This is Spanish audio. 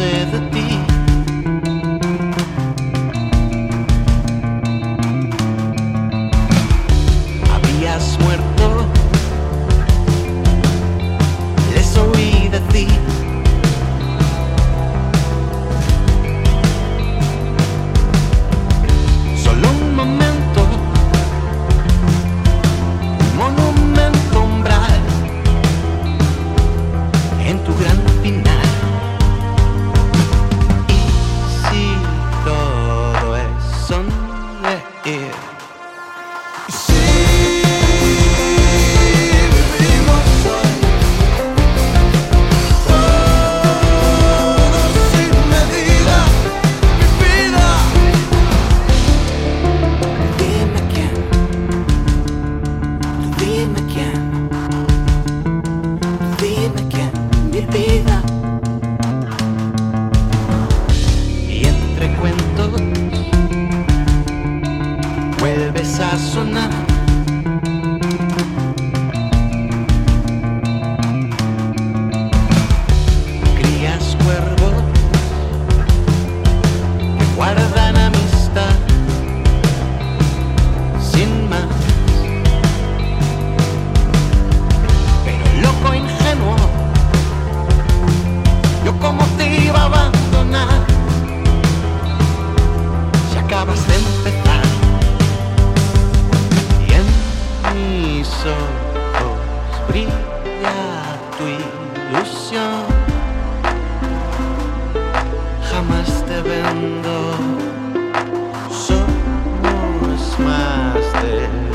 say that ilusión. Jamás te vendo, somos más de.